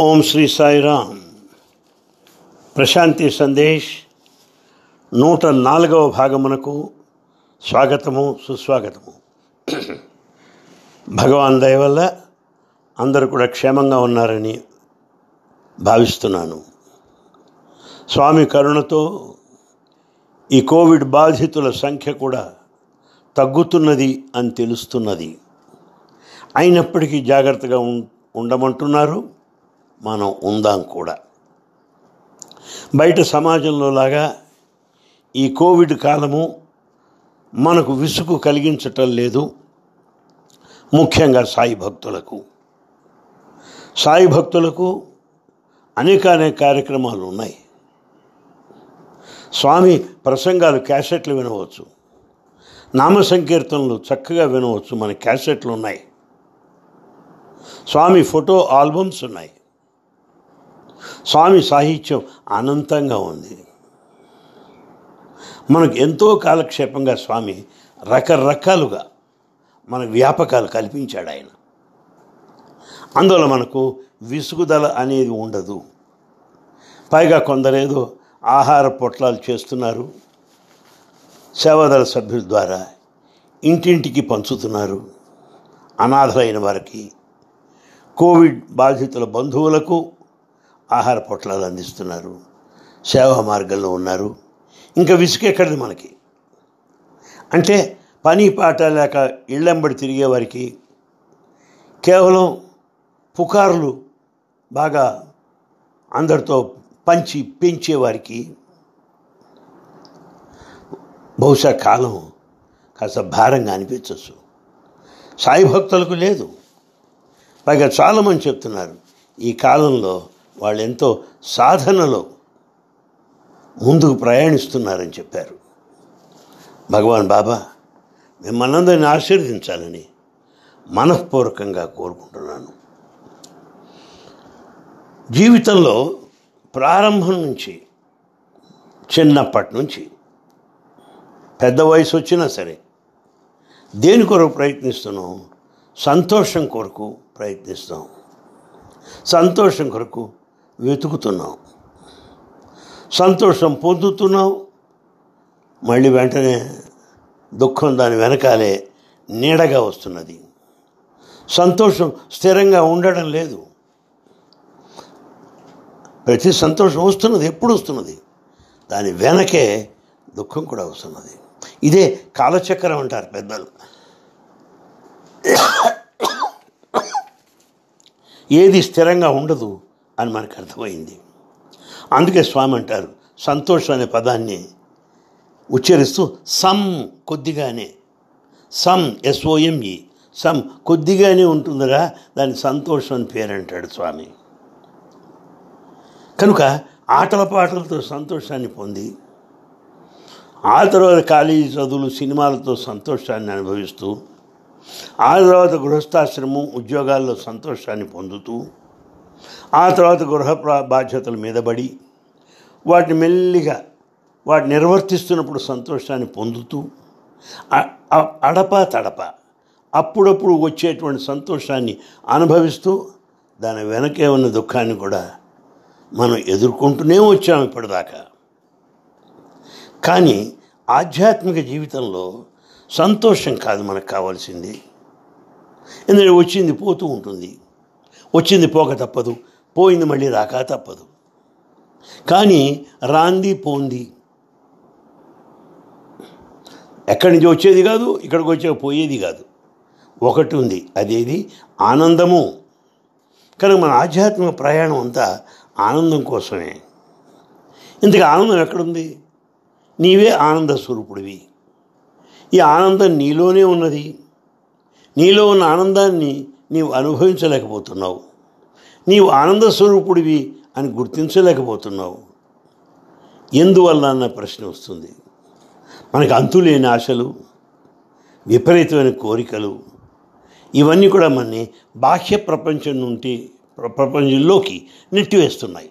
ఓం శ్రీ సాయిరామ్. ప్రశాంతి సందేశ్. నూట నాలుగవ భాగమునకు స్వాగతము సుస్వాగతము. భగవాన్ దయ వల్ల అందరూ కూడా క్షేమంగా ఉన్నారని భావిస్తున్నాను. స్వామి కరుణతో ఈ కోవిడ్ బాధితుల సంఖ్య కూడా తగ్గుతున్నది అని తెలుస్తున్నది. అయినప్పటికీ జాగ్రత్తగా ఉం- ఉండమంటున్నారు. మనం ఉందాం కూడా. బయట సమాజంలో లాగా ఈ కోవిడ్ కాలము మనకు విసుగు కలిగించటం లేదు. ముఖ్యంగా సాయి భక్తులకు. సాయి భక్తులకు అనేక అనేక కార్యక్రమాలు ఉన్నాయి. స్వామి ప్రసంగాలు క్యాసెట్లు వినవచ్చు. నామ సంకీర్తనలు చక్కగా వినవచ్చు. మన క్యాసెట్లు ఉన్నాయి. స్వామి ఫోటో ఆల్బమ్స్ ఉన్నాయి. స్వామి సాహిత్యం అనంతంగా ఉంది. మనకు ఎంతో కాలక్షేపంగా స్వామి రకరకాలుగా మన వ్యాపకాలు కల్పించాడు ఆయన. అందువల్ల మనకు విసుగుదల అనేది ఉండదు. పైగా కొందరేదో ఆహార పొట్లాలు చేస్తున్నారు. సేవాదళ సభ్యుల ద్వారా ఇంటింటికి పంచుతున్నారు. అనాథలైన వారికి కోవిడ్ బాధితుల బంధువులకు ఆహార పొట్లాలు అందిస్తున్నారు సేవా మార్గంలో ఉన్నారు. ఇంకా విసుకెక్కడిది మనకి? అంటే పని పాట లేక ఇళ్ళెంబడి తిరిగే వారికి కేవలం పుకార్లు బాగా అందరితో పంచి పెంచేవారికి బహుశా కాలం కాస్త భారంగా అనిపించవచ్చు సాయి భక్తులకు లేదు. పైగా చాలామంది చెప్తున్నారు ఈ కాలంలో వాళ్ళు ఎంతో సాధనలో ముందుకు ప్రయాణిస్తున్నారని చెప్పారు. భగవాన్ బాబా మిమ్మల్ని అందరిని ఆశీర్వదించాలని మనఃపూర్వకంగా కోరుకుంటున్నాను. జీవితంలో ప్రారంభం నుంచి చిన్నప్పటి నుంచి పెద్ద వయసు వచ్చినా సరే దేని కొరకు ప్రయత్నిస్తున్నాం? సంతోషం కొరకు ప్రయత్నిస్తాం సంతోషం కొరకు వెతుకుతున్నాం సంతోషం పొందుతున్నాం మళ్ళీ వెంటనే దుఃఖం దాని వెనకాలే నీడగా వస్తున్నది. సంతోషం స్థిరంగా ఉండడం లేదు. ప్రతి సంతోషం వస్తున్నది ఎప్పుడు వస్తున్నది? దాని వెనకే దుఃఖం కూడా వస్తున్నది. ఇదే కాలచక్రం అంటారు పెద్దలు. ఏది స్థిరంగా ఉండదు అని మనకు అర్థమైంది. అందుకే స్వామి అంటారు సంతోషం అనే పదాన్ని ఉచ్చరిస్తూ సమ్ కొద్దిగానే. Some S O M E some కొద్దిగానే ఉంటుందిరా దాని సంతోషం అని పేరు అంటాడు స్వామి. కనుక ఆటల పాటలతో సంతోషాన్ని పొంది ఆ తర్వాత కాలేజీ చదువులు సినిమాలతో సంతోషాన్ని అనుభవిస్తూ ఆ తర్వాత గృహస్థాశ్రమం ఉద్యోగాల్లో సంతోషాన్ని పొందుతూ ఆ తర్వాత గృహ ప్రా- బాధ్యతల మీద పడి వాటిని మెల్లిగా వాటిని నిర్వర్తిస్తున్నప్పుడు సంతోషాన్ని పొందుతూ అడప తడప అప్పుడప్పుడు వచ్చేటువంటి సంతోషాన్ని అనుభవిస్తూ దాని వెనకే ఉన్న దుఃఖాన్ని కూడా మనం ఎదుర్కొంటూనే వచ్చాము ఇప్పటిదాకా. కానీ ఆధ్యాత్మిక జీవితంలో సంతోషం కాదు మనకు కావాల్సింది. ఎందుకంటే వచ్చింది పోతూ ఉంటుంది. వచ్చింది పోక తప్పదు పోయింది మళ్ళీ రాక తప్పదు. కానీ రాంది పోంది. ఎక్కడి నుంచి వచ్చేది కాదు ఇక్కడికి వచ్చే పోయేది కాదు. ఒకటి ఉంది అదేది? ఆనందము. కనుక మన ఆధ్యాత్మిక ప్రయాణం అంతా ఆనందం కోసమే. ఇంతకు ఆనందం ఎక్కడుంది? నీవే ఆనంద స్వరూపుడివి. ఈ ఆనందం నీలోనే ఉన్నది. నీలో ఉన్న ఆనందాన్ని నీవు అనుభవించలేకపోతున్నావు. నీవు ఆనంద స్వరూపుడివి అని గుర్తించలేకపోతున్నావు. ఎందువల్ల అన్న ప్రశ్న వస్తుంది. మనకు అంతులేని ఆశలు విపరీతమైన కోరికలు ఇవన్నీ కూడా మనని బాహ్య ప్రపంచం నుండి ప్రపంచంలోకి నెట్టివేస్తున్నాయి.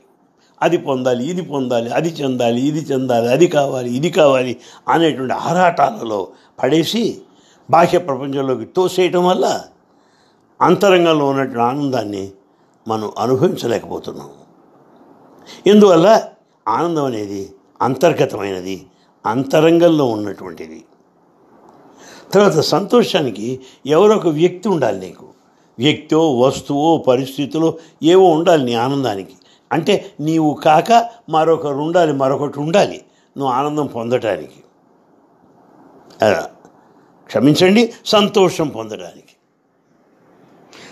అది పొందాలి ఇది పొందాలి అది చెందాలి ఇది చెందాలి అది కావాలి ఇది కావాలి అనేటువంటి ఆరాటాలలో పడేసి బాహ్య ప్రపంచంలోకి తోసేయటం వల్ల అంతరంగంలో ఉన్నటువంటి ఆనందాన్ని మనం అనుభవించలేకపోతున్నాం. ఇందువల్ల ఆనందం అనేది అంతర్గతమైనది అంతరంగంలో ఉన్నటువంటిది. తర్వాత సంతోషానికి ఎవరో ఒక వ్యక్తి ఉండాలి నీకు. వ్యక్తో వస్తువో పరిస్థితులో ఏవో ఉండాలి నీ ఆనందానికి. అంటే నీవు కాక మరొకరు ఉండాలి మరొకటి ఉండాలి. నువ్వు ఆనందం పొందటానికి. క్షమించండి సంతోషం పొందడానికి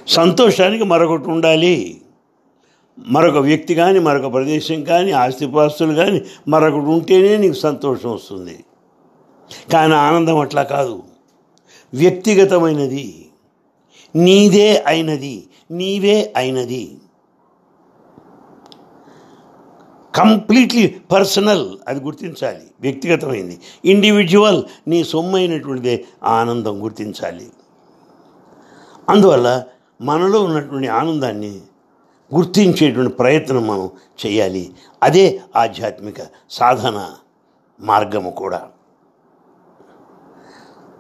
సంతోషానికి మరొకటి ఉండాలి. మరొక వ్యక్తి కానీ మరొక ప్రదేశం కానీ ఆస్తిపాస్తులు కానీ మరొకటి ఉంటేనే నీకు సంతోషం వస్తుంది. కానీ ఆనందం అట్లా కాదు. వ్యక్తిగతమైనది. నీదే అయినది. నీవే అయినది. కంప్లీట్లీ పర్సనల్ అది గుర్తించాలి. వ్యక్తిగతమైంది. ఇండివిజువల్ నీ సొమ్మైనటువంటిదే ఆనందం గుర్తించాలి. అందువల్ల మనలో ఉన్నటువంటి ఆనందాన్ని గుర్తించేటువంటి ప్రయత్నం మనం చేయాలి. అదే ఆధ్యాత్మిక సాధన మార్గము కూడా.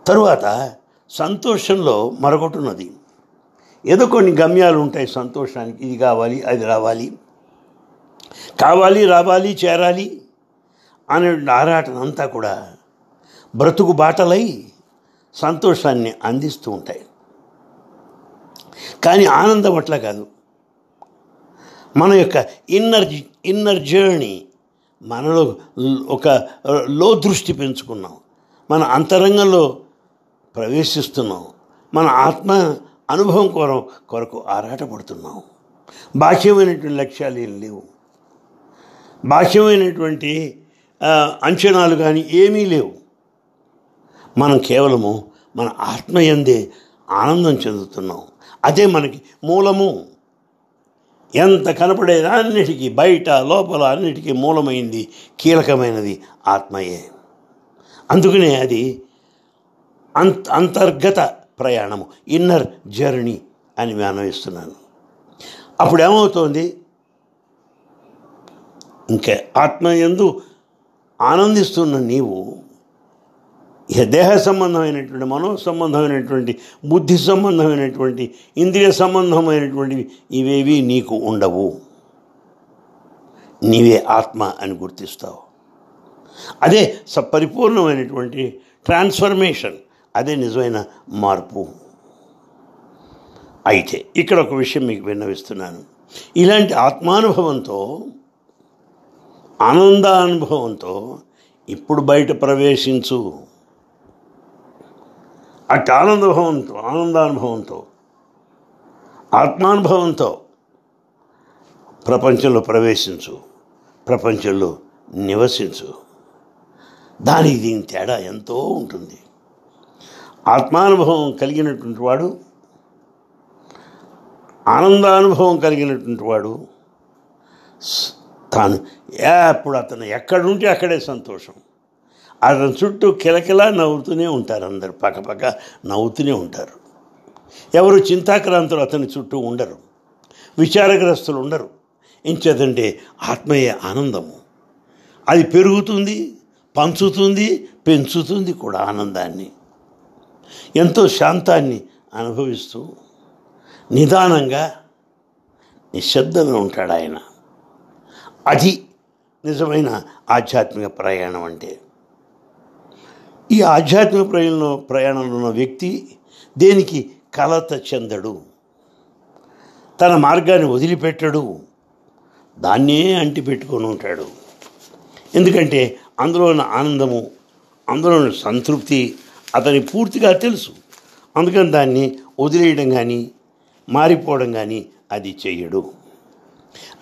తరువాత సంతోషంలో మరొకటి ఉన్నది. ఏదో కొన్ని గమ్యాలు ఉంటాయి సంతోషానికి ఇది కావాలి అది రావాలి. కావాలి రావాలి చేరాలి అనే ఆరాటం అంతా కూడా బ్రతుకు బాటలై సంతోషాన్ని అందిస్తూ ఉంటాయి. కానీ ఆనందం అట్లా కాదు. మన యొక్క ఇన్నర్ ఇన్నర్ జర్నీ మనలో ఒక లో దృష్టి పెంచుకున్నాం. మన అంతరంగంలో ప్రవేశిస్తున్నాం. మన ఆత్మ అనుభవం కొర కొరకు ఆరాటపడుతున్నాం. బాహ్యమైనటువంటి లక్ష్యాలు ఏం లేవు. బాహ్యమైనటువంటి అంచనాలు కానీ ఏమీ లేవు. మనం కేవలము మన ఆత్మయందే ఆనందం చెందుతున్నాం. అదే మనకి మూలము. ఎంత కనపడేది అన్నిటికీ బయట లోపల అన్నిటికీ మూలమైంది కీలకమైనది ఆత్మయే. అందుకనే అది అంత అంతర్గత ప్రయాణము ఇన్నర్ జర్నీ అని నేను అప్పుడు ఏమవుతోంది ఇంకా ఆత్మయందు ఆనందిస్తున్న నీవు దేహ సంబంధమైనటువంటి మనో సంబంధమైనటువంటి బుద్ధి సంబంధమైనటువంటి ఇంద్రియ సంబంధమైనటువంటివి ఇవేవి నీకు ఉండవు. నీవే ఆత్మ అని గుర్తిస్తావు. అదే సపరిపూర్ణమైనటువంటి ట్రాన్స్ఫర్మేషన్ అదే నిజమైన మార్పు. అయితే ఇక్కడ ఒక విషయం మీకు విన్నవిస్తున్నాను. ఇలాంటి ఆత్మానుభవంతో ఆనందానుభవంతో ఇప్పుడు బయట ప్రవేశించు. అట్టి ఆనందభవంతో ఆనందానుభవంతో ఆత్మానుభవంతో ప్రపంచంలో ప్రవేశించు ప్రపంచంలో నివసించు. దానికి దీని తేడా ఎంతో ఉంటుంది. ఆత్మానుభవం కలిగినటువంటి వాడు ఆనందానుభవం కలిగినటువంటి వాడు తాను ఎప్పుడు అతను ఎక్కడుంటే అక్కడే సంతోషం. అతని చుట్టూ కిలకిలా నవ్వుతూనే ఉంటారు అందరు పక్కపక్క నవ్వుతూనే ఉంటారు. ఎవరు చింతాక్రాంతులు అతని చుట్టూ ఉండరు విచారగ్రస్తులు ఉండరు. ఇంచేదంటే ఆత్మయే ఆనందము. అది పెరుగుతుంది పంచుతుంది పెంచుతుంది కూడా ఆనందాన్ని. ఎంతో శాంతాన్ని అనుభవిస్తూ నిదానంగా నిశ్శబ్దంగా ఉంటాడు ఆయన. అది నిజమైన ఆధ్యాత్మిక ప్రయాణం అంటే. ఈ ఆధ్యాత్మిక ప్రయాణంలో ప్రయాణంలో ఉన్న వ్యక్తి దేనికి కలత చెందడు? తన మార్గాన్ని వదిలిపెట్టడు. దాన్నే అంటిపెట్టుకొని ఉంటాడు. ఎందుకంటే అందులో ఉన్న ఆనందము అందులో ఉన్న సంతృప్తి అతని పూర్తిగా తెలుసు. అందుకని దాన్ని వదిలేయడం కానీ మారిపోవడం కానీ అది చెయ్యడు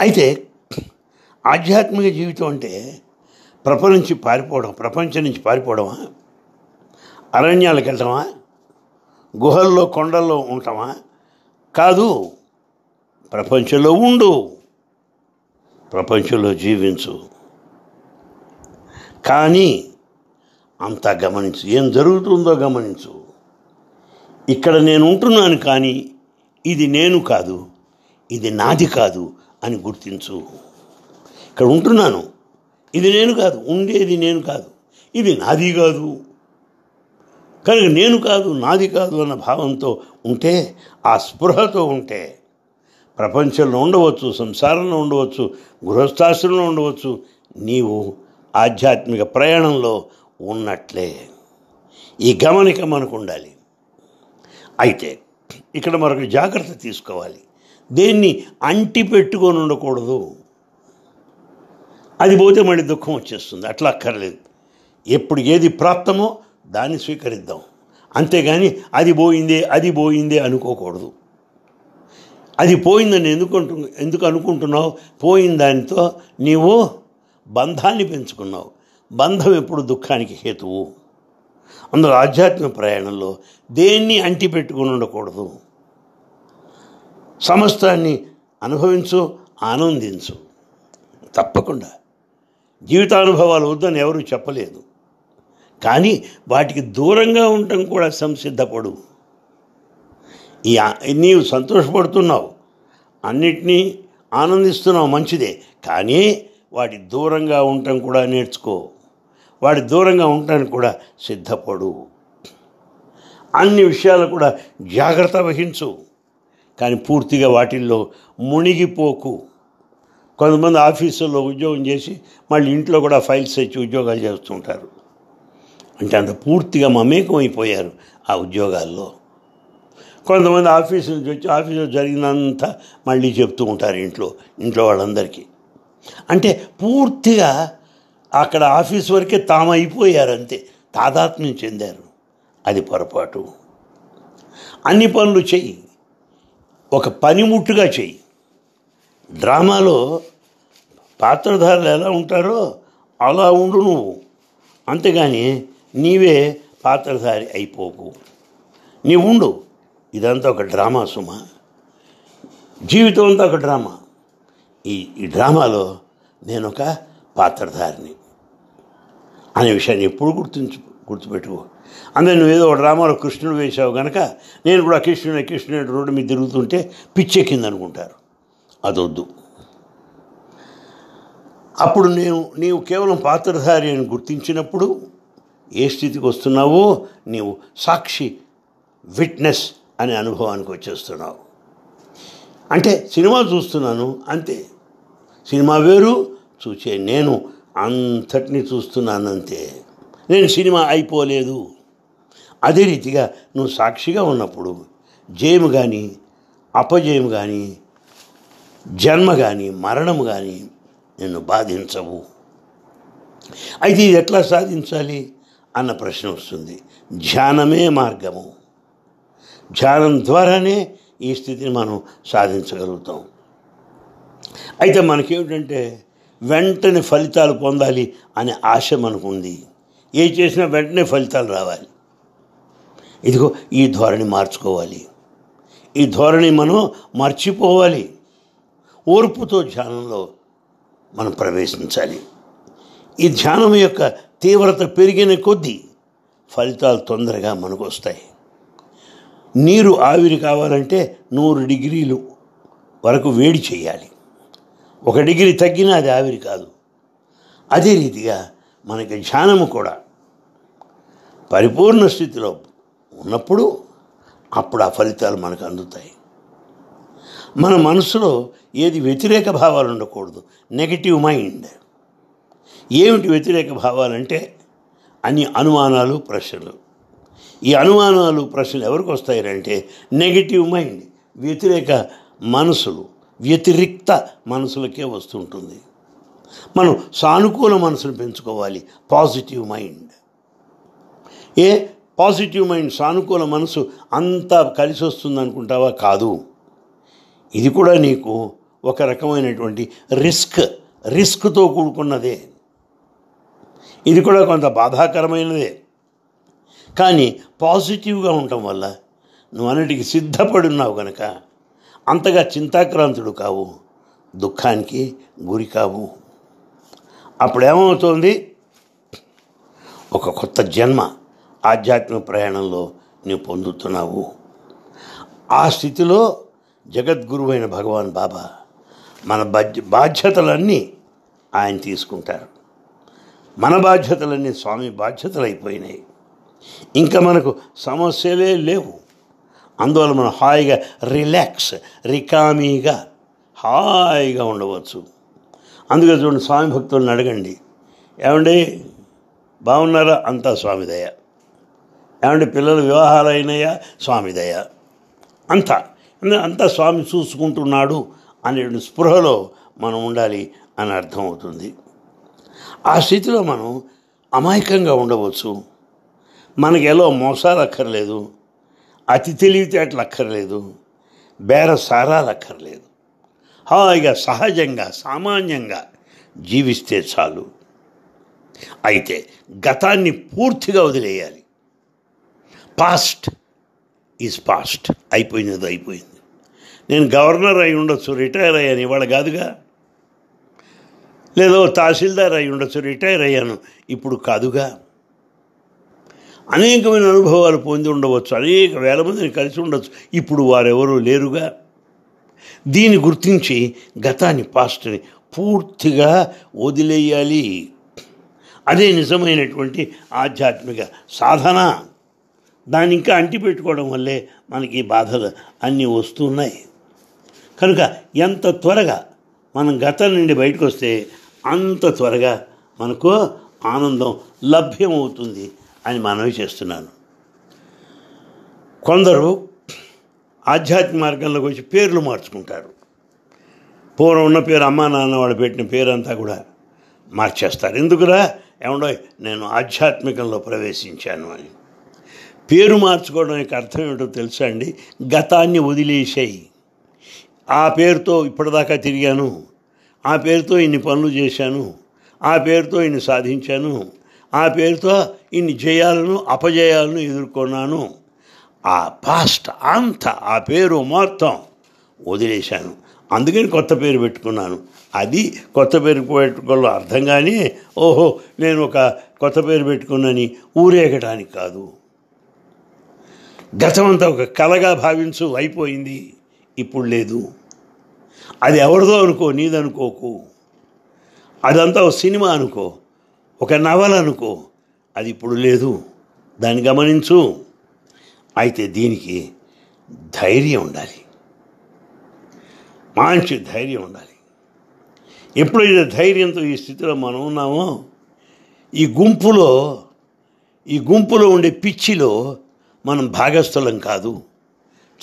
అయితే ఆధ్యాత్మిక జీవితం అంటే ప్రపంచం నుంచి పారిపోవడం ప్రపంచం నుంచి పారిపోవడమా? అరణ్యాలకు వెళ్తామా? గుహల్లో కొండల్లో ఉంటామా? కాదు ప్రపంచంలో ఉండు. ప్రపంచంలో జీవించు. కానీ అంతా గమనించు. ఏం జరుగుతుందో గమనించు. ఇక్కడ నేను ఉంటున్నాను కానీ ఇది నేను కాదు ఇది నాది కాదు అని గుర్తించు. ఇక్కడ ఉంటున్నాను. ఇది నేను కాదు ఉండేది నేను కాదు ఇది నాది కాదు. కనుక నేను కాదు నాది కాదు అన్న భావంతో ఉంటే ఆ స్పృహతో ఉంటే ప్రపంచంలో ఉండవచ్చు సంసారంలో ఉండవచ్చు గృహస్థాశ్రంలో ఉండవచ్చు నీవు ఆధ్యాత్మిక ప్రయాణంలో ఉన్నట్లే. ఈ గమనిక మనకు ఉండాలి. అయితే ఇక్కడ మరొక జాగ్రత్త తీసుకోవాలి. దేన్ని అంటి పెట్టుకొని ఉండకూడదు. అది పోతే మళ్ళీ దుఃఖం వచ్చేస్తుంది. అట్లా అక్కర్లేదు. ఎప్పుడు ఏది ప్రాప్తమో దాన్ని స్వీకరిద్దాం. అంతేగాని అది పోయిందే అది పోయిందే అనుకోకూడదు. అది పోయిందని ఎందుకుంటు ఎందుకు అనుకుంటున్నావు? పోయిన దానితో నీవు బంధాన్ని పెంచుకున్నావు. బంధం ఎప్పుడు దుఃఖానికి హేతువు? అందులో ఆధ్యాత్మిక ప్రయాణంలో దేన్ని అంటి పెట్టుకుని ఉండకూడదు? సమస్తాన్ని అనుభవించు ఆనందించు. తప్పకుండా. జీవితానుభవాలు వద్దని ఎవరూ చెప్పలేదు. కానీ వాటికి దూరంగా ఉండటం కూడా సంసిద్ధపడు. ఈ నీవు సంతోషపడుతున్నావు. అన్నిటినీ ఆనందిస్తున్నావు మంచిదే. కానీ వాటి దూరంగా ఉండటం కూడా నేర్చుకో. వాటి దూరంగా ఉండటానికి కూడా సిద్ధపడు. అన్ని విషయాలు కూడా జాగ్రత్త వహించు. కానీ పూర్తిగా వాటిల్లో మునిగిపోకు. కొంతమంది ఆఫీసుల్లో ఉద్యోగం చేసి మళ్ళీ ఇంట్లో కూడా ఫైల్స్ ఇచ్చి ఉద్యోగాలు చేస్తుంటారు. అంటే అంత పూర్తిగా మమేకం అయిపోయారు ఆ ఉద్యోగాల్లో. కొంతమంది ఆఫీసు నుంచి వచ్చి ఆఫీసులో జరిగినంత మళ్ళీ చెప్తూ ఉంటారు ఇంట్లో ఇంట్లో వాళ్ళందరికీ. అంటే పూర్తిగా అక్కడ ఆఫీస్ వరకే తాము అయిపోయారు అంతే తాదాత్మ్యం చెందారు. అది పొరపాటు. అన్ని పనులు చెయ్యి. ఒక పనిముట్టుగా చెయ్యి. డ్రామాలో పాత్రధారులు ఎలా ఉంటారో అలా ఉండు నువ్వు. అంతేగాని నీవే పాత్రధారి అయిపోకు. నీవుండు. ఇదంతా ఒక డ్రామా సుమ. జీవితం అంతా ఒక డ్రామా. ఈ ఈ డ్రామాలో నేను ఒక పాత్రధారిని. అనే విషయాన్ని ఎప్పుడు గుర్తుంచు గుర్తుపెట్టుకో. అందులో నువ్వు ఏదో ఒక డ్రామాలో కృష్ణుడు వేశావు కనుక నేను కూడా కృష్ణుని కృష్ణుడు రోడ్డు మీద తిరుగుతుంటే పిచ్చెక్కింది అనుకుంటారు అదొద్దు. అప్పుడు నేను నీవు కేవలం పాత్రధారి అని గుర్తించినప్పుడు ఏ స్థితికి వస్తున్నావో నీవు సాక్షి విట్నెస్ అనే అనుభవానికి వచ్చేస్తున్నావు. అంటే సినిమా చూస్తున్నాను అంతే. సినిమా వేరు చూచే నేను అంతటిని చూస్తున్నాను అంతే నేను సినిమా అయిపోలేదు. అదే రీతిగా నువ్వు సాక్షిగా ఉన్నప్పుడు జయము కానీ అపజయం కానీ జన్మ కానీ మరణం కానీ నిన్ను బాధించవు. అయితే ఇది ఎట్లా సాధించాలి? అన్న ప్రశ్న వస్తుంది. ధ్యానమే మార్గము. ధ్యానం ద్వారానే ఈ స్థితిని మనం సాధించగలుగుతాం. అయితే మనకేమిటంటే వెంటనే ఫలితాలు పొందాలి అనే ఆశ మనకు ఉంది ఏ చేసినా వెంటనే ఫలితాలు రావాలి. ఇదిగో ఈ ధోరణి మార్చుకోవాలి. ఈ ధోరణి మనం మర్చిపోవాలి. ఓర్పుతో ధ్యానంలో మనం ప్రవేశించాలి. ఈ ధ్యానం యొక్క తీవ్రత పెరిగిన కొద్దీ ఫలితాలు తొందరగా మనకు వస్తాయి నీరు ఆవిరి కావాలంటే నూరు డిగ్రీలు వరకు వేడి చేయాలి. ఒక డిగ్రీ తగ్గినా అది ఆవిరి కాదు. అదే రీతిగా మనకి ధ్యానము కూడా పరిపూర్ణ స్థితిలో ఉన్నప్పుడు అప్పుడు ఆ ఫలితాలు మనకు అందుతాయి. మన మనసులో ఏది వ్యతిరేక భావాలు ఉండకూడదు. నెగటివ్ మైండ్ ఏమిటి వ్యతిరేక భావాలంటే అన్ని అనుమానాలు ప్రశ్నలు. ఈ అనుమానాలు ప్రశ్నలు ఎవరికి వస్తాయంటే నెగటివ్ మైండ్ వ్యతిరేక మనసులు వ్యతిరిక్త మనసులకే వస్తుంటుంది. మనం సానుకూల మనసును పెంచుకోవాలి పాజిటివ్ మైండ్ ఏ? పాజిటివ్ మైండ్ సానుకూల మనసు అంతా కలిసి వస్తుంది అనుకుంటావా కాదు. ఇది కూడా నీకు ఒక రకమైనటువంటి రిస్క్ రిస్క్తో కూడుకున్నదే. ఇది కూడా కొంత బాధాకరమైనదే. కానీ పాజిటివ్గా ఉండటం వల్ల నువ్వు అన్నిటికీ సిద్ధపడి ఉన్నావు కనుక అంతగా చింతాక్రాంతుడు కావు దుఃఖానికి గురి కావు. అప్పుడు ఏమవుతోంది ఒక కొత్త జన్మ ఆధ్యాత్మిక ప్రయాణంలో నువ్వు పొందుతున్నావు. ఆ స్థితిలో జగద్గురువైన భగవాన్ బాబా మన బాధ్యతలన్నీ ఆయన తీసుకుంటారు. మన బాధ్యతలన్నీ స్వామి బాధ్యతలు అయిపోయినాయి ఇంకా మనకు సమస్యలే లేవు. అందువల్ల మనం హాయిగా రిలాక్స్ రికామీగా హాయిగా ఉండవచ్చు. అందుకే చూడండి స్వామి భక్తులను అడగండి. ఏమండి బాగున్నారా? అంతా స్వామి దయ. ఏమంటే పిల్లల వివాహాలు అయినాయా స్వామి దయ. అంతా. అంతా స్వామి చూసుకుంటున్నాడు అనే స్పృహలో మనం ఉండాలి అని అర్థమవుతుంది. ఆ స్థితిలో మనం అమాయకంగా ఉండవచ్చు. మనకి ఎలా మోసాలు అక్కర్లేదు. అతి తెలివితేటలు అక్కర్లేదు. బేర సారాలు అక్కర్లేదు. హాయిగా సహజంగా సామాన్యంగా జీవిస్తే చాలు. అయితే గతాన్ని పూర్తిగా వదిలేయాలి. పాస్ట్ ఈజ్ పాస్ట్ అయిపోయినది అయిపోయింది. నేను గవర్నర్ అయి ఉండొచ్చు రిటైర్ అయ్యాను ఇవాళ కాదుగా? లేదో తహసీల్దార్ అయి ఉండొచ్చు రిటైర్ అయ్యాను. ఇప్పుడు కాదుగా. అనేకమైన అనుభవాలు పొంది ఉండవచ్చు అనేక వేల మందిని కలిసి ఉండొచ్చు. ఇప్పుడు వారెవరూ లేరుగా. దీన్ని గుర్తించి గతాన్ని పాస్ట్ని పూర్తిగా వదిలేయాలి. అదే నిజమైనటువంటి ఆధ్యాత్మిక సాధన. దాన్ని ఇంకా అంటిపెట్టుకోవడం వల్లే మనకి బాధలు అన్నీ వస్తున్నాయి కనుక ఎంత త్వరగా మనం గతం నుండి బయటకు వస్తే అంత త్వరగా మనకు ఆనందం లభ్యమవుతుంది అని మనవి చేస్తున్నాను. కొందరు ఆధ్యాత్మిక మార్గంలోకి వచ్చి పేర్లు మార్చుకుంటారు. పూర్వం ఉన్న పేరు అమ్మా నాన్న వాళ్ళు పెట్టిన పేరంతా కూడా మార్చేస్తారు. ఎందుకురా? ఏమండో నేను ఆధ్యాత్మికంలో ప్రవేశించాను అని. పేరు మార్చుకోవడం యొక్క అర్థం ఏమిటో తెలుసా అండి? గతాన్ని వదిలేసాయి. ఆ పేరుతో ఇప్పటిదాకా తిరిగాను. ఆ పేరుతో ఇన్ని పనులు చేశాను ఆ పేరుతో ఇన్ని సాధించాను ఆ పేరుతో ఇన్ని జయాలను అపజయాలను ఎదుర్కొన్నాను. ఆ పాస్ట్ అంత ఆ పేరు మొత్తం వదిలేశాను. అందుకని కొత్త పేరు పెట్టుకున్నాను. అది కొత్త పేరు పెట్టుకోవడం అర్థం కానీ ఓహో నేను ఒక కొత్త పేరు పెట్టుకున్నాని ఊరేగటానికి కాదు. గతమంతా ఒక కలగా భావించు అయిపోయింది. ఇప్పుడు లేదు. అది ఎవరిదో అనుకో నీదనుకోకు. అదంతా ఒక సినిమా అనుకో ఒక నవల అనుకో అది ఇప్పుడు లేదు. దాన్ని గమనించు. అయితే దీనికి ధైర్యం ఉండాలి. మంచి ధైర్యం ఉండాలి. ఎప్పుడైతే ధైర్యంతో ఈ స్థితిలో మనం ఉన్నామో ఈ గుంపులో ఈ గుంపులో ఉండే పిచ్చిలో మనం భాగస్థలం కాదు.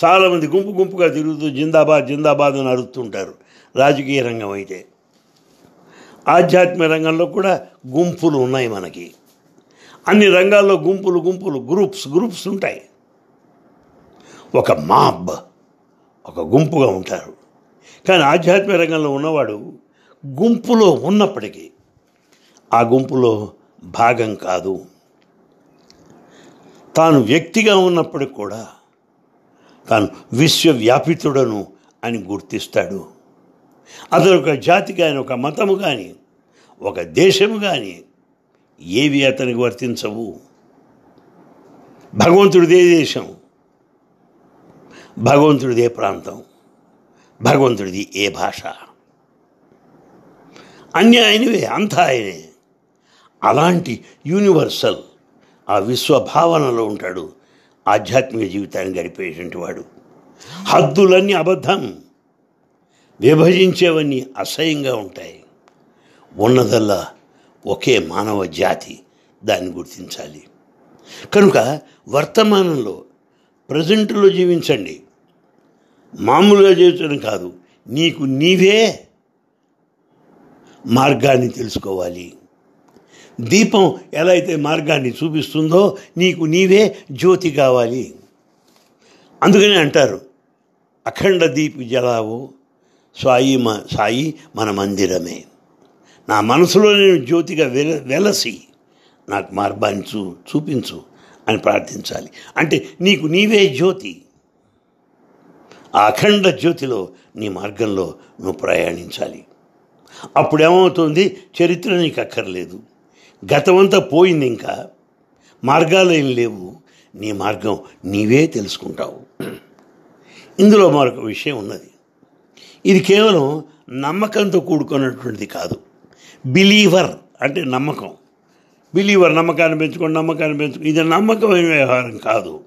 చాలామంది గుంపు గుంపుగా తిరుగుతూ జిందాబాద్ జిందాబాద్ అని అరుస్తుంటారు. రాజకీయ రంగం అయితే. ఆధ్యాత్మిక రంగంలో కూడా గుంపులు ఉన్నాయి మనకి. అన్ని రంగాల్లో గుంపులు గుంపులు గ్రూప్స్ గ్రూప్స్ ఉంటాయి. ఒక మాబ్ ఒక గుంపుగా ఉంటారు. కానీ ఆధ్యాత్మిక రంగంలో ఉన్నవాడు గుంపులో ఉన్నప్పటికీ ఆ గుంపులో భాగం కాదు. తాను వ్యక్తిగా ఉన్నప్పటికి కూడా తాను విశ్వవ్యాపితుడను అని గుర్తిస్తాడు. అతను ఒక జాతి కానీ ఒక మతము కానీ ఒక దేశము కానీ ఏవి అతనికి వర్తించవు. భగవంతుడిదే దేశం. భగవంతుడిదే ప్రాంతం. భగవంతుడిది ఏ భాష? అన్ని ఆయనవే అంతా ఆయనే అలాంటి యూనివర్సల్ ఆ విశ్వభావనలో ఉంటాడు ఆధ్యాత్మిక జీవితాన్ని గడిపేటువంటి వాడు. హద్దులన్నీ అబద్ధం. విభజించేవన్నీ అసహ్యంగా ఉంటాయి. ఉన్నదల్లా ఒకే మానవ జాతి దాన్ని గుర్తించాలి. కనుక వర్తమానంలో ప్రజెంట్లో జీవించండి. మామూలుగా జీవించడం కాదు నీకు నీవే మార్గాన్ని తెలుసుకోవాలి. దీపం ఎలా అయితే మార్గాన్ని చూపిస్తుందో నీకు నీవే జ్యోతి కావాలి. అందుకని అంటారు అఖండ దీపి జలావో సాయి మ సాయి మన మందిరమే. నా మనసులో నేను జ్యోతిగా వెల వెలసి నాకు మార్గాన్ని చూ చూపించు అని ప్రార్థించాలి. అంటే నీకు నీవే జ్యోతి. ఆ అఖండ జ్యోతిలో నీ మార్గంలో నువ్వు ప్రయాణించాలి. అప్పుడు ఏమవుతుంది చరిత్ర నీకు అక్కర్లేదు. గతమంతా పోయింది ఇంకా. మార్గాలు ఏం లేవు. నీ మార్గం నీవే తెలుసుకుంటావు. ఇందులో మరొక విషయం ఉన్నది. ఇది కేవలం నమ్మకంతో కూడుకున్నటువంటిది కాదు. బిలీవర్ అంటే నమ్మకం. బిలీవర్ నమ్మకాన్ని పెంచుకోండి నమ్మకాన్ని పెంచుకో ఇది నమ్మకమైన వ్యవహారం కాదు.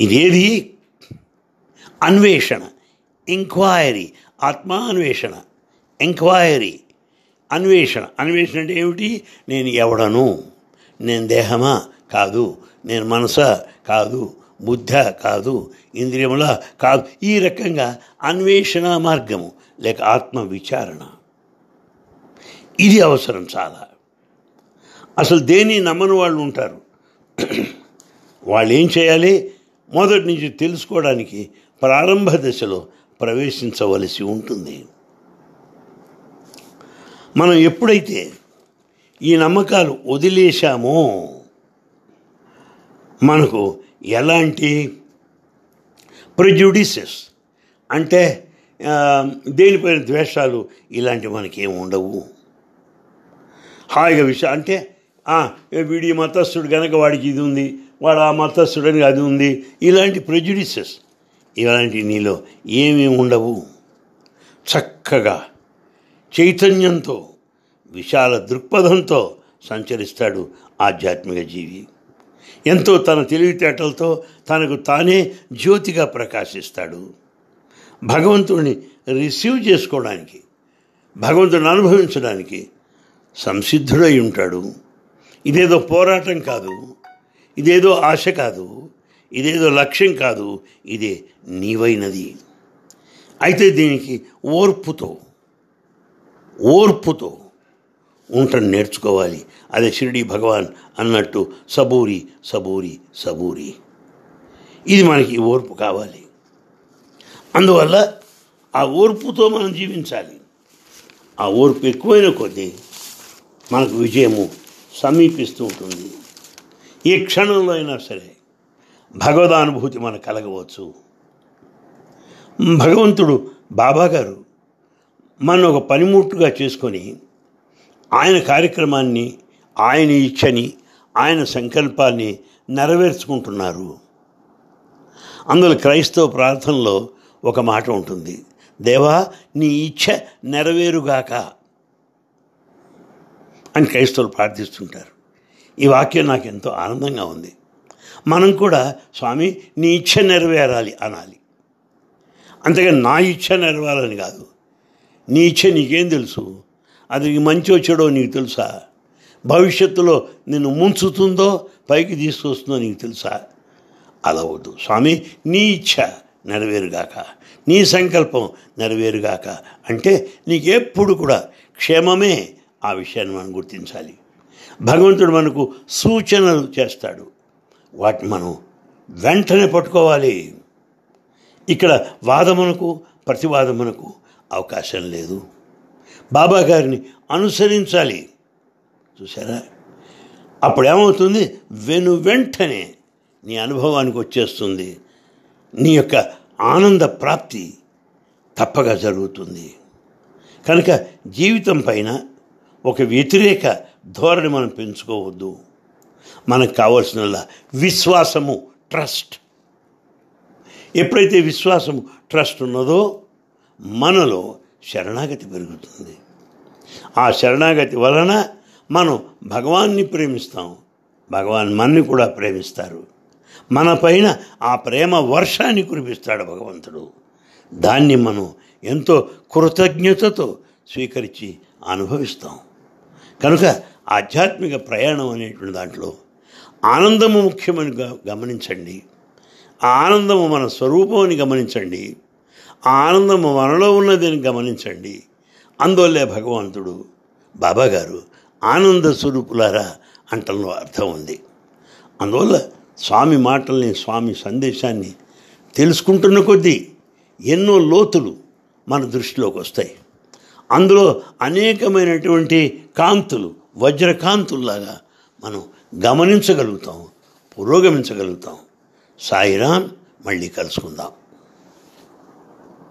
ఇదేది? అన్వేషణ. ఎంక్వైరీ. ఆత్మాన్వేషణ. ఎంక్వైరీ. అన్వేషణ. అన్వేషణ అంటే ఏమిటి? నేను ఎవడను? నేను దేహమా? కాదు. నేను మనస? కాదు. బుద్ధ? కాదు. ఇంద్రియముల? కాదు. ఈ రకంగా అన్వేషణ మార్గము లేక ఆత్మ విచారణ ఇది అవసరం చాలా. అసలు దేని నమ్మని వాళ్ళు ఉంటారు? వాళ్ళు ఏం చేయాలి? మొదటి నుంచి తెలుసుకోవడానికి ప్రారంభ దశలో ప్రవేశించవలసి ఉంటుంది. మనం ఎప్పుడైతే ఈ నమ్మకాలు వదిలేశామో మనకు ఎలాంటి ప్రిజ్యుడిసెస్ అంటే దేనిపైన ద్వేషాలు ఇలాంటివి మనకేమి ఉండవు. హాయిగా విషయం అంటే వీడి మతస్థుడు కనుక వాడికి ఇది ఉంది వాడు ఆ మతస్థుడని అది ఉంది ఇలాంటి ప్రెజుడిసెస్ ఇలాంటి నీలో ఏమీ ఉండవు. చక్కగా చైతన్యంతో విశాల దృక్పథంతో సంచరిస్తాడు ఆధ్యాత్మిక జీవి. ఎంతో తన తెలివితేటలతో తనకు తానే జ్యోతిగా ప్రకాశిస్తాడు. భగవంతుడిని రిసీవ్ చేసుకోవడానికి భగవంతుడిని అనుభవించడానికి సంసిద్ధుడై ఉంటాడు. ఇదేదో పోరాటం కాదు ఇదేదో ఆశ కాదు ఇదేదో లక్ష్యం కాదు ఇదే నీవైనది. అయితే దీనికి ఓర్పుతో ఓర్పుతో ఉండటం నేర్చుకోవాలి. అదే షిరిడి భగవాన్ అన్నట్టు సబూరి సబూరి సబూరి. ఇది మనకి ఓర్పు కావాలి. అందువల్ల ఆ ఓర్పుతో మనం జీవించాలి. ఆ ఓర్పు ఎక్కువైన కొద్దీ మనకు విజయము సమీపిస్తూ ఉంటుంది. ఏ క్షణంలో అయినా సరే భగవదానుభూతి మనకు కలగవచ్చు. భగవంతుడు బాబా గారు మనం ఒక పనిముట్టుగా చేసుకొని ఆయన కార్యక్రమాన్ని ఆయన ఇచ్చని ఆయన సంకల్పాన్ని నెరవేర్చుకుంటున్నారు. అందులో క్రైస్తవ ప్రార్థనలో ఒక మాట ఉంటుంది. దేవా నీ ఇచ్చ నెరవేరుగాక అని క్రైస్తవులు ప్రార్థిస్తుంటారు. ఈ వాక్యం నాకు ఎంతో ఆనందంగా ఉంది. మనం కూడా స్వామి నీ ఇచ్చ నెరవేరాలి అనాలి. అంతేగా నా ఇచ్చ నెరవేరాలని కాదు నీ ఇచ్చే నీకేం తెలుసు? అది మంచి వచ్చాడో నీకు తెలుసా? భవిష్యత్తులో నిన్ను ముంచుతుందో పైకి తీసుకొస్తుందో నీకు తెలుసా? అలవద్దు స్వామి నీ ఇచ్చ నెరవేరుగాక. నీ సంకల్పం నెరవేరుగాక. అంటే నీకెప్పుడు కూడా క్షేమమే ఆ విషయాన్ని మనం గుర్తించాలి. భగవంతుడు మనకు సూచనలు చేస్తాడు. వాటిని మనం వెంటనే పట్టుకోవాలి. ఇక్కడ వాదమునకు ప్రతివాదమునకు అవకాశం లేదు. బాబా గారిని అనుసరించాలి. చూసారా అప్పుడు ఏమవుతుంది వెను వెంటనే నీ అనుభవానికి వచ్చేస్తుంది. నీ యొక్క ఆనంద ప్రాప్తి తప్పగా జరుగుతుంది. కనుక జీవితం పైన ఒక వ్యతిరేక ధోరణి మనం పెంచుకోవద్దు. మనకు కావాల్సిన విశ్వాసము ట్రస్ట్. ఎప్పుడైతే విశ్వాసము ట్రస్ట్ ఉన్నదో మనలో శరణాగతి పెరుగుతుంది. ఆ శరణాగతి వలన మనం భగవాన్ని ప్రేమిస్తాం. భగవాన్ మనని కూడా ప్రేమిస్తారు. మన పైన ఆ ప్రేమ వర్షాన్ని కురిపిస్తాడు భగవంతుడు. దాన్ని మనం ఎంతో కృతజ్ఞతతో స్వీకరించి అనుభవిస్తాం. కనుక ఆధ్యాత్మిక ప్రయాణం అనేటువంటి దాంట్లో ఆనందము ముఖ్యమని గ- గమనించండి. ఆ ఆనందము మన స్వరూపం అని గమనించండి. ఆనందము మనలో ఉన్నదని గమనించండి. అందువల్లే భగవంతుడు బాబా గారు ఆనంద స్వరూపులారా అంటంలో అర్థం ఉంది. అందువల్ల స్వామి మాటల్ని స్వామి సందేశాన్ని తెలుసుకుంటున్న కొద్దీ ఎన్నో లోతులు మన దృష్టిలోకి వస్తాయి. అందులో అనేకమైనటువంటి కాంతులు వజ్రకాంతుల్లాగా మనం గమనించగలుగుతాం పురోగమించగలుగుతాం. సాయిరామ్ మళ్ళీ కలుసుకుందాం.